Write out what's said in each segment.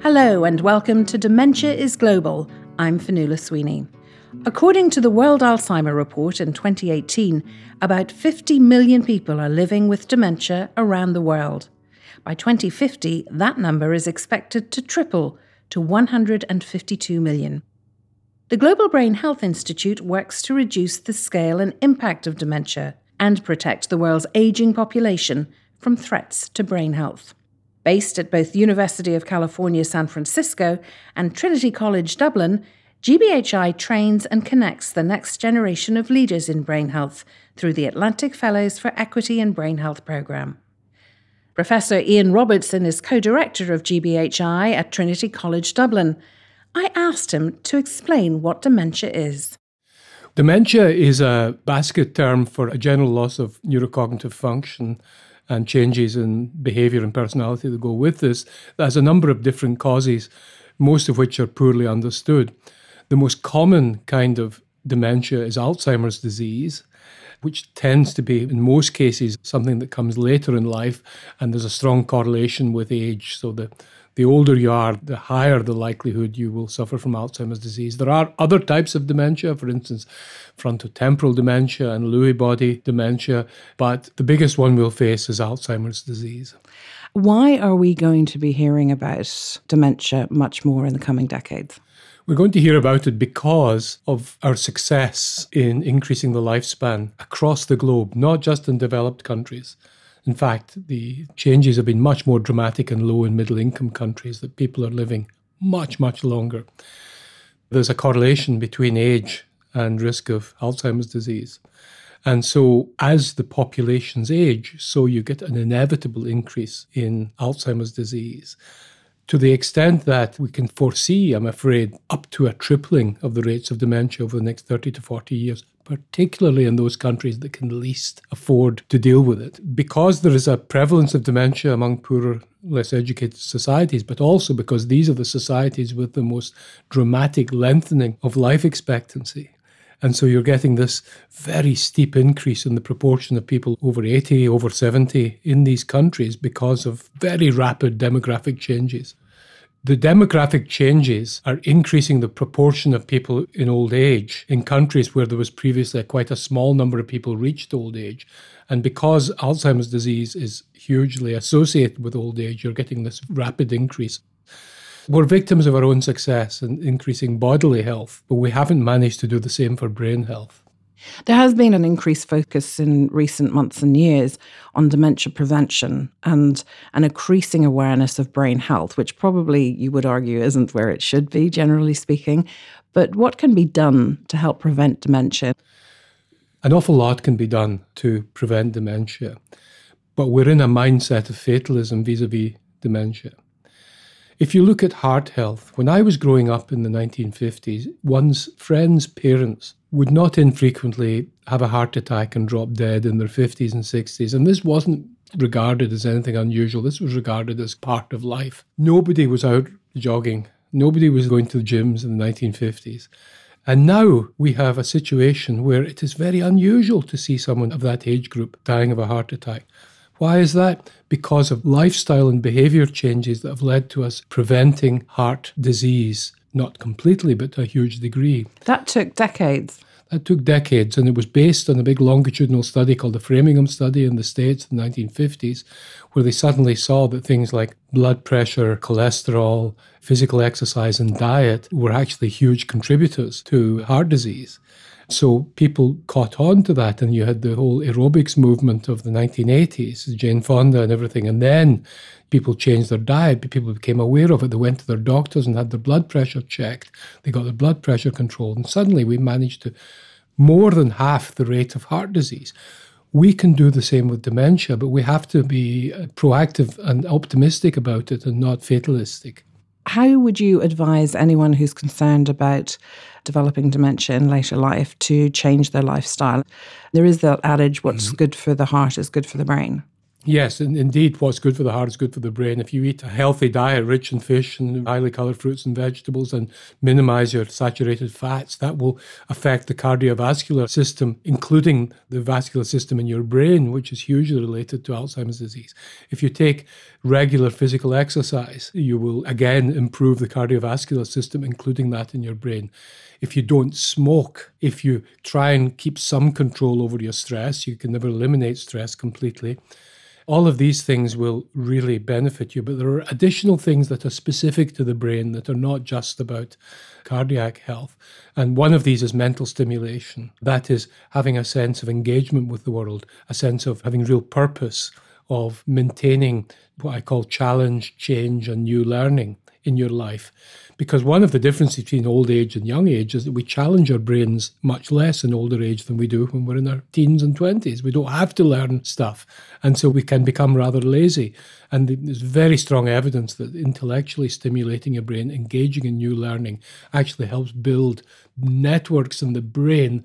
Hello, and welcome to Dementia is Global. I'm Fionnuala Sweeney. According to the World Alzheimer Report in 2018, about 50 million people are living with dementia around the world. By 2050, that number is expected to triple to 152 million. The Global Brain Health Institute works to reduce the scale and impact of dementia and protect the world's ageing population from threats to brain health. Based at both University of California, San Francisco and Trinity College Dublin, GBHI trains and connects the next generation of leaders in brain health through the Atlantic Fellows for Equity and Brain Health program. Professor Ian Robertson is co director of GBHI at Trinity College Dublin. I asked him to explain what dementia is. Dementia is a basket term for a general loss of neurocognitive function and changes in behaviour and personality that go with this. There's a number of different causes, most of which are poorly understood. The most common kind of dementia is Alzheimer's disease, which tends to be, in most cases, something that comes later in life, and there's a strong correlation with age. So the the older you are, the higher the likelihood you will suffer from Alzheimer's disease. There are other types of dementia, for instance, frontotemporal dementia and Lewy body dementia, but the biggest one we'll face is Alzheimer's disease. Why are we going to be hearing about dementia much more in the coming decades? We're going to hear about it because of our success in increasing the lifespan across the globe, not just in developed countries. In fact, the changes have been much more dramatic in low and middle income countries that people are living much, much longer. There's a correlation between age and risk of Alzheimer's disease. And so, as the populations age, so you get an inevitable increase in Alzheimer's disease to the extent that we can foresee, I'm afraid, up to a tripling of the rates of dementia over the next 30 to 40 years particularly in those countries that can least afford to deal with it. Because there is a prevalence of dementia among poorer, less educated societies, but also because these are the societies with the most dramatic lengthening of life expectancy. And so you're getting this very steep increase in the proportion of people over 80, over 70 in these countries because of very rapid demographic changes. The demographic changes are increasing the proportion of people in old age in countries where there was previously quite a small number of people reached old age. And because Alzheimer's disease is hugely associated with old age, you're getting this rapid increase. We're victims of our own success in increasing bodily health, but we haven't managed to do the same for brain health. There has been an increased focus in recent months and years on dementia prevention and an increasing awareness of brain health, which probably you would argue isn't where it should be, generally speaking. But what can be done to help prevent dementia? An awful lot can be done to prevent dementia, but we're in a mindset of fatalism vis a vis dementia. If you look at heart health, when I was growing up in the 1950s, one's friends' parents would not infrequently have a heart attack and drop dead in their 50s and 60s. And this wasn't regarded as anything unusual. This was regarded as part of life. Nobody was out jogging, nobody was going to the gyms in the 1950s. And now we have a situation where it is very unusual to see someone of that age group dying of a heart attack. Why is that? Because of lifestyle and behavior changes that have led to us preventing heart disease, not completely, but to a huge degree. That took decades. That took decades, and it was based on a big longitudinal study called the Framingham Study in the States in the 1950s, where they suddenly saw that things like blood pressure, cholesterol, physical exercise, and diet were actually huge contributors to heart disease. So people caught on to that, and you had the whole aerobics movement of the 1980s, Jane Fonda and everything. And then people changed their diet, people became aware of it. They went to their doctors and had their blood pressure checked. They got their blood pressure controlled. And suddenly we managed to more than half the rate of heart disease. We can do the same with dementia, but we have to be proactive and optimistic about it and not fatalistic. How would you advise anyone who's concerned about developing dementia in later life to change their lifestyle? There is that adage what's mm-hmm. good for the heart is good for the brain. Yes, and indeed, what's good for the heart is good for the brain. If you eat a healthy diet, rich in fish and highly colored fruits and vegetables, and minimize your saturated fats, that will affect the cardiovascular system, including the vascular system in your brain, which is hugely related to Alzheimer's disease. If you take regular physical exercise, you will again improve the cardiovascular system, including that in your brain if you don't smoke, if you try and keep some control over your stress, you can never eliminate stress completely. All of these things will really benefit you, but there are additional things that are specific to the brain that are not just about cardiac health. And one of these is mental stimulation. That is having a sense of engagement with the world, a sense of having real purpose, of maintaining what I call challenge, change, and new learning in your life. Because one of the differences between old age and young age is that we challenge our brains much less in older age than we do when we're in our teens and 20s. We don't have to learn stuff. And so we can become rather lazy. And there's very strong evidence that intellectually stimulating your brain, engaging in new learning, actually helps build networks in the brain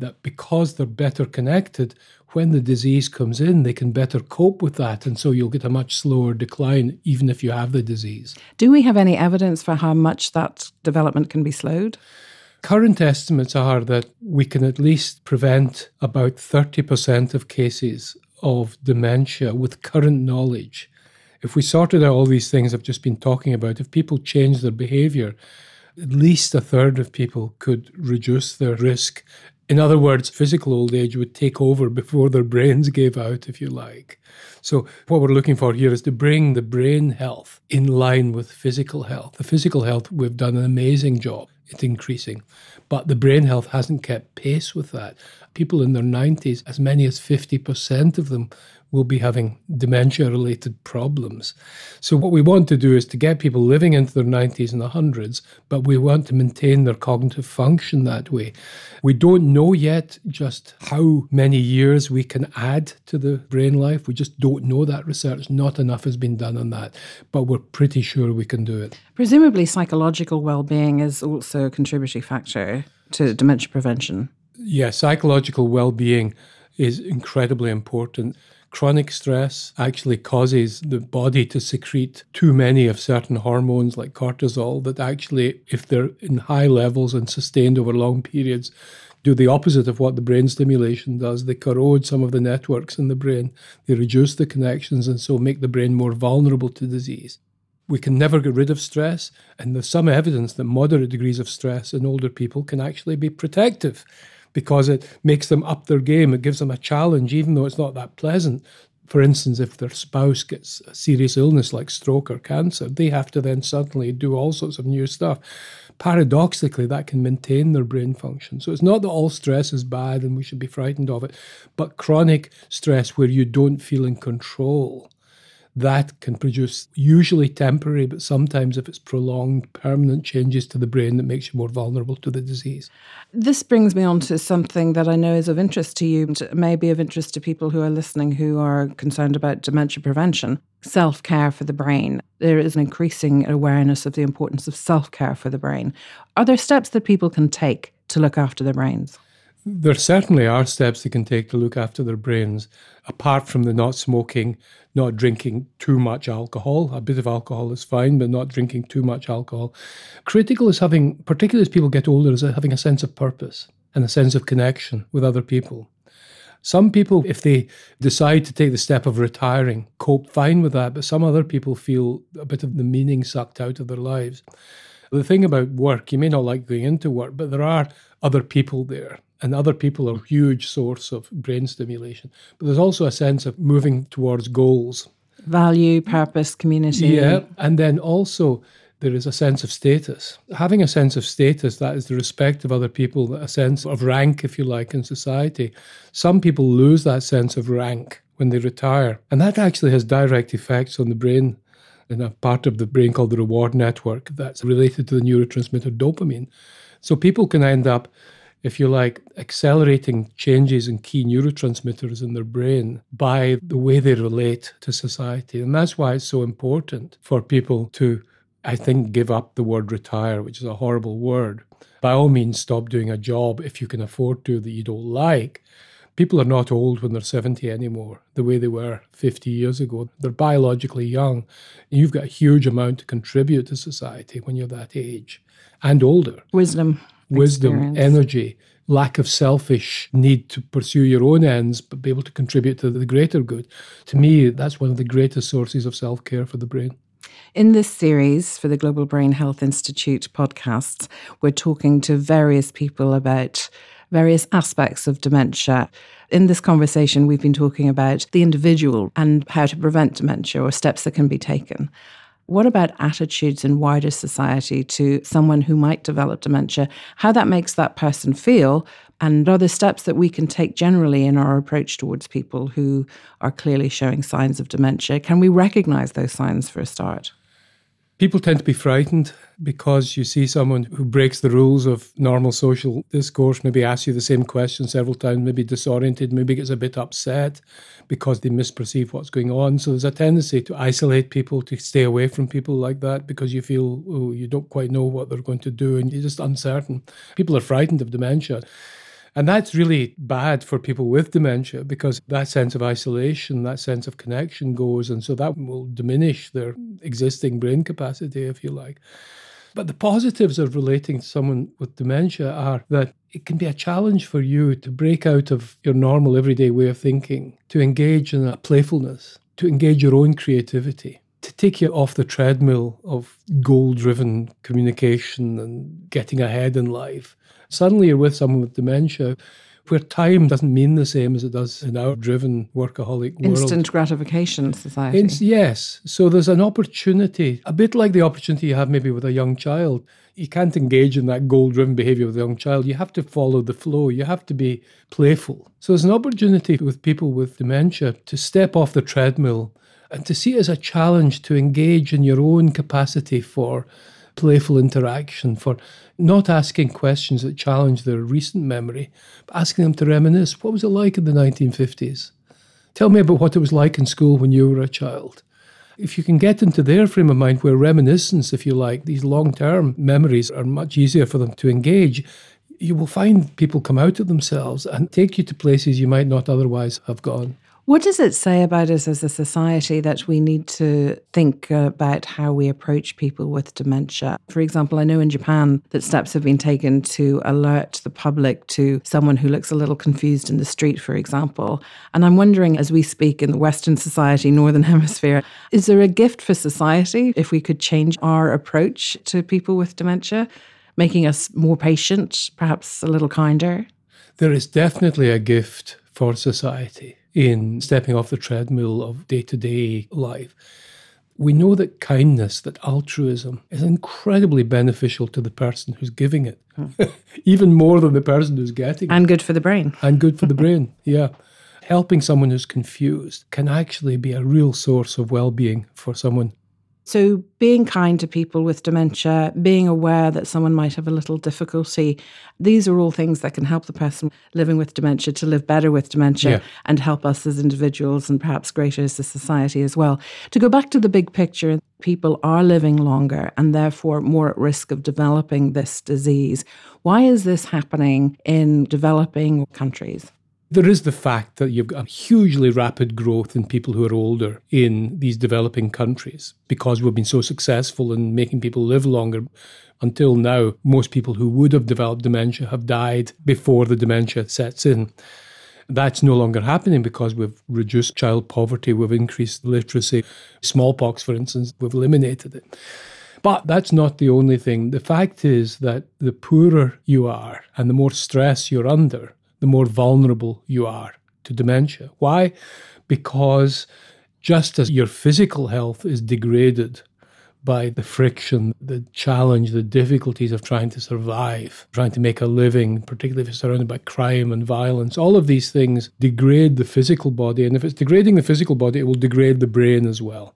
that because they're better connected, when the disease comes in, they can better cope with that. And so you'll get a much slower decline, even if you have the disease. Do we have any evidence for how much that development can be slowed? Current estimates are that we can at least prevent about 30% of cases of dementia with current knowledge. If we sorted out all these things I've just been talking about, if people change their behavior, at least a third of people could reduce their risk in other words, physical old age would take over before their brains gave out, if you like. So, what we're looking for here is to bring the brain health in line with physical health. The physical health, we've done an amazing job at increasing, but the brain health hasn't kept pace with that. People in their 90s, as many as 50% of them will be having dementia related problems. So, what we want to do is to get people living into their 90s and 100s, but we want to maintain their cognitive function that way. We don't know yet just how many years we can add to the brain life. We just don't know that research. Not enough has been done on that, but we're pretty sure we can do it. Presumably, psychological well being is also a contributory factor to dementia prevention. Yes, yeah, psychological well being is incredibly important. Chronic stress actually causes the body to secrete too many of certain hormones like cortisol that actually, if they're in high levels and sustained over long periods, do the opposite of what the brain stimulation does. They corrode some of the networks in the brain, they reduce the connections, and so make the brain more vulnerable to disease. We can never get rid of stress, and there's some evidence that moderate degrees of stress in older people can actually be protective because it makes them up their game. It gives them a challenge, even though it's not that pleasant. For instance, if their spouse gets a serious illness like stroke or cancer, they have to then suddenly do all sorts of new stuff. Paradoxically, that can maintain their brain function. So it's not that all stress is bad and we should be frightened of it, but chronic stress where you don't feel in control that can produce usually temporary, but sometimes if it's prolonged, permanent changes to the brain that makes you more vulnerable to the disease. This brings me on to something that I know is of interest to you, and may be of interest to people who are listening who are concerned about dementia prevention. Self care for the brain. There is an increasing awareness of the importance of self care for the brain. Are there steps that people can take to look after their brains? There certainly are steps they can take to look after their brains, apart from the not smoking, not drinking too much alcohol. A bit of alcohol is fine, but not drinking too much alcohol. Critical is having, particularly as people get older, is having a sense of purpose and a sense of connection with other people. Some people, if they decide to take the step of retiring, cope fine with that, but some other people feel a bit of the meaning sucked out of their lives. The thing about work, you may not like going into work, but there are other people there and other people are a huge source of brain stimulation. But there's also a sense of moving towards goals. Value, purpose, community. Yeah. And then also there is a sense of status. Having a sense of status, that is the respect of other people, a sense of rank, if you like, in society. Some people lose that sense of rank when they retire. And that actually has direct effects on the brain in a part of the brain called the reward network that's related to the neurotransmitter dopamine. So people can end up if you like, accelerating changes in key neurotransmitters in their brain by the way they relate to society. And that's why it's so important for people to, I think, give up the word retire, which is a horrible word. By all means, stop doing a job if you can afford to that you don't like. People are not old when they're 70 anymore, the way they were 50 years ago. They're biologically young. You've got a huge amount to contribute to society when you're that age and older. Wisdom. Wisdom, experience. energy, lack of selfish need to pursue your own ends, but be able to contribute to the greater good. To me, that's one of the greatest sources of self care for the brain. In this series for the Global Brain Health Institute podcasts, we're talking to various people about various aspects of dementia. In this conversation, we've been talking about the individual and how to prevent dementia or steps that can be taken. What about attitudes in wider society to someone who might develop dementia? How that makes that person feel? And are there steps that we can take generally in our approach towards people who are clearly showing signs of dementia? Can we recognize those signs for a start? People tend to be frightened because you see someone who breaks the rules of normal social discourse, maybe asks you the same question several times, maybe disoriented, maybe gets a bit upset because they misperceive what's going on. So there's a tendency to isolate people, to stay away from people like that because you feel oh, you don't quite know what they're going to do and you're just uncertain. People are frightened of dementia. And that's really bad for people with dementia because that sense of isolation, that sense of connection goes. And so that will diminish their existing brain capacity, if you like. But the positives of relating to someone with dementia are that it can be a challenge for you to break out of your normal everyday way of thinking, to engage in a playfulness, to engage your own creativity, to take you off the treadmill of goal driven communication and getting ahead in life. Suddenly you're with someone with dementia where time doesn't mean the same as it does in our driven workaholic world. Instant gratification society. It's, yes. So there's an opportunity, a bit like the opportunity you have maybe with a young child. You can't engage in that goal driven behavior with a young child. You have to follow the flow. You have to be playful. So there's an opportunity with people with dementia to step off the treadmill and to see it as a challenge to engage in your own capacity for playful interaction, for not asking questions that challenge their recent memory, but asking them to reminisce. What was it like in the 1950s? Tell me about what it was like in school when you were a child. If you can get into their frame of mind where reminiscence, if you like, these long term memories are much easier for them to engage, you will find people come out of themselves and take you to places you might not otherwise have gone. What does it say about us as a society that we need to think about how we approach people with dementia? For example, I know in Japan that steps have been taken to alert the public to someone who looks a little confused in the street, for example. And I'm wondering, as we speak in the Western society, Northern Hemisphere, is there a gift for society if we could change our approach to people with dementia, making us more patient, perhaps a little kinder? There is definitely a gift for society in stepping off the treadmill of day to day life. We know that kindness, that altruism is incredibly beneficial to the person who's giving it, hmm. even more than the person who's getting and it. And good for the brain. And good for the brain, yeah. Helping someone who's confused can actually be a real source of well being for someone so, being kind to people with dementia, being aware that someone might have a little difficulty, these are all things that can help the person living with dementia to live better with dementia yeah. and help us as individuals and perhaps greater as a society as well. To go back to the big picture, people are living longer and therefore more at risk of developing this disease. Why is this happening in developing countries? There is the fact that you've got a hugely rapid growth in people who are older in these developing countries because we've been so successful in making people live longer. Until now, most people who would have developed dementia have died before the dementia sets in. That's no longer happening because we've reduced child poverty, we've increased literacy. Smallpox, for instance, we've eliminated it. But that's not the only thing. The fact is that the poorer you are and the more stress you're under, the more vulnerable you are to dementia. Why? Because just as your physical health is degraded by the friction, the challenge, the difficulties of trying to survive, trying to make a living, particularly if you're surrounded by crime and violence. All of these things degrade the physical body. And if it's degrading the physical body, it will degrade the brain as well.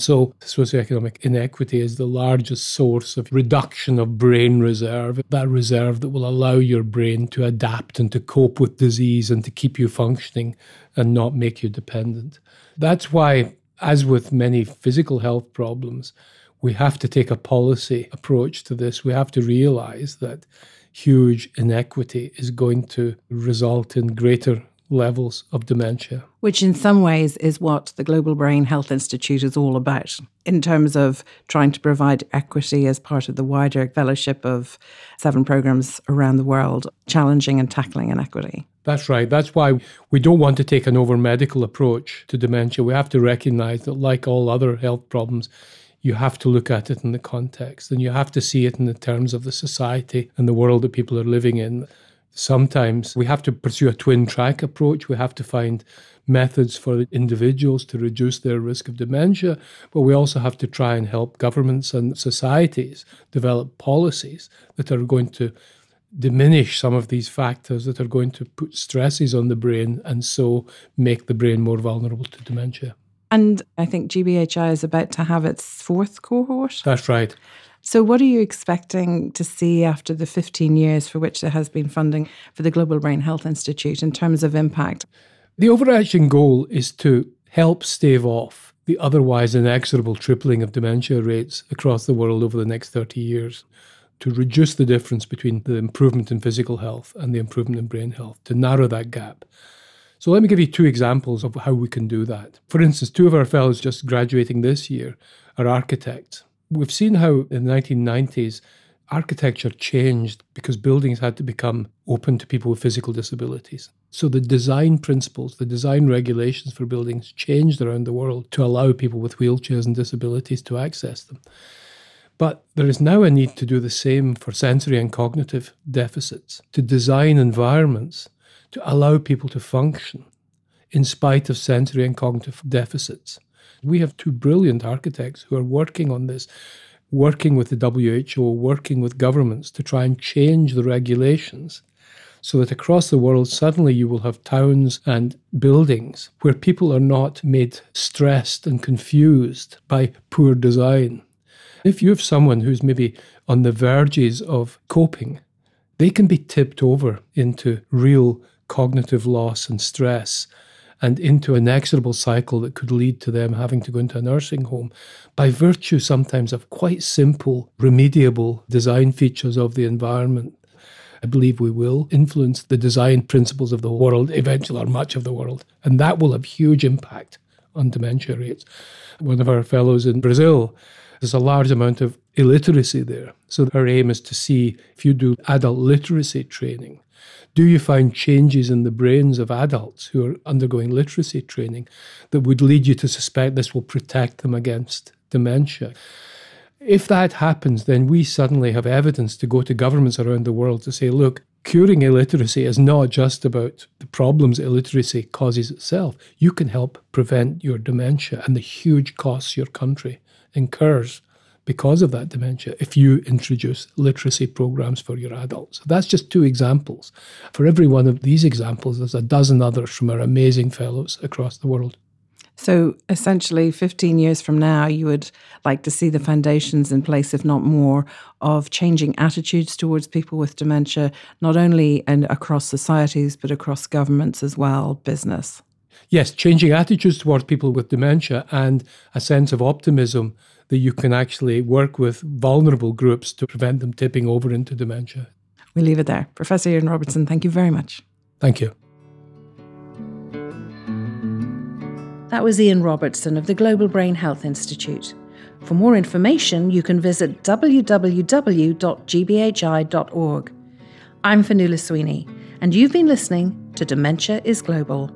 So, socioeconomic inequity is the largest source of reduction of brain reserve, that reserve that will allow your brain to adapt and to cope with disease and to keep you functioning and not make you dependent. That's why, as with many physical health problems, we have to take a policy approach to this. We have to realize that huge inequity is going to result in greater levels of dementia. Which, in some ways, is what the Global Brain Health Institute is all about in terms of trying to provide equity as part of the wider fellowship of seven programs around the world, challenging and tackling inequity. That's right. That's why we don't want to take an over medical approach to dementia. We have to recognize that, like all other health problems, you have to look at it in the context and you have to see it in the terms of the society and the world that people are living in. Sometimes we have to pursue a twin track approach. We have to find methods for individuals to reduce their risk of dementia, but we also have to try and help governments and societies develop policies that are going to diminish some of these factors that are going to put stresses on the brain and so make the brain more vulnerable to dementia. And I think GBHI is about to have its fourth cohort. That's right. So, what are you expecting to see after the 15 years for which there has been funding for the Global Brain Health Institute in terms of impact? The overarching goal is to help stave off the otherwise inexorable tripling of dementia rates across the world over the next 30 years, to reduce the difference between the improvement in physical health and the improvement in brain health, to narrow that gap. So, let me give you two examples of how we can do that. For instance, two of our fellows just graduating this year are architects. We've seen how in the 1990s, architecture changed because buildings had to become open to people with physical disabilities. So the design principles, the design regulations for buildings changed around the world to allow people with wheelchairs and disabilities to access them. But there is now a need to do the same for sensory and cognitive deficits, to design environments to allow people to function in spite of sensory and cognitive deficits. We have two brilliant architects who are working on this, working with the WHO, working with governments to try and change the regulations so that across the world, suddenly you will have towns and buildings where people are not made stressed and confused by poor design. If you have someone who's maybe on the verges of coping, they can be tipped over into real cognitive loss and stress and into an inexorable cycle that could lead to them having to go into a nursing home by virtue sometimes of quite simple, remediable design features of the environment. I believe we will influence the design principles of the world, eventually, or much of the world. And that will have huge impact on dementia rates. One of our fellows in Brazil, there's a large amount of illiteracy there. So our aim is to see if you do adult literacy training, do you find changes in the brains of adults who are undergoing literacy training that would lead you to suspect this will protect them against dementia? If that happens, then we suddenly have evidence to go to governments around the world to say, look, curing illiteracy is not just about the problems illiteracy causes itself. You can help prevent your dementia and the huge costs your country incurs because of that dementia if you introduce literacy programs for your adults. That's just two examples. For every one of these examples, there's a dozen others from our amazing fellows across the world. So essentially, 15 years from now, you would like to see the foundations in place, if not more, of changing attitudes towards people with dementia, not only and across societies, but across governments as well, business. Yes, changing attitudes towards people with dementia and a sense of optimism that you can actually work with vulnerable groups to prevent them tipping over into dementia. We leave it there. Professor Ian Robertson, thank you very much. Thank you. That was Ian Robertson of the Global Brain Health Institute. For more information, you can visit www.gbhi.org. I'm Fionnuala Sweeney, and you've been listening to Dementia is Global.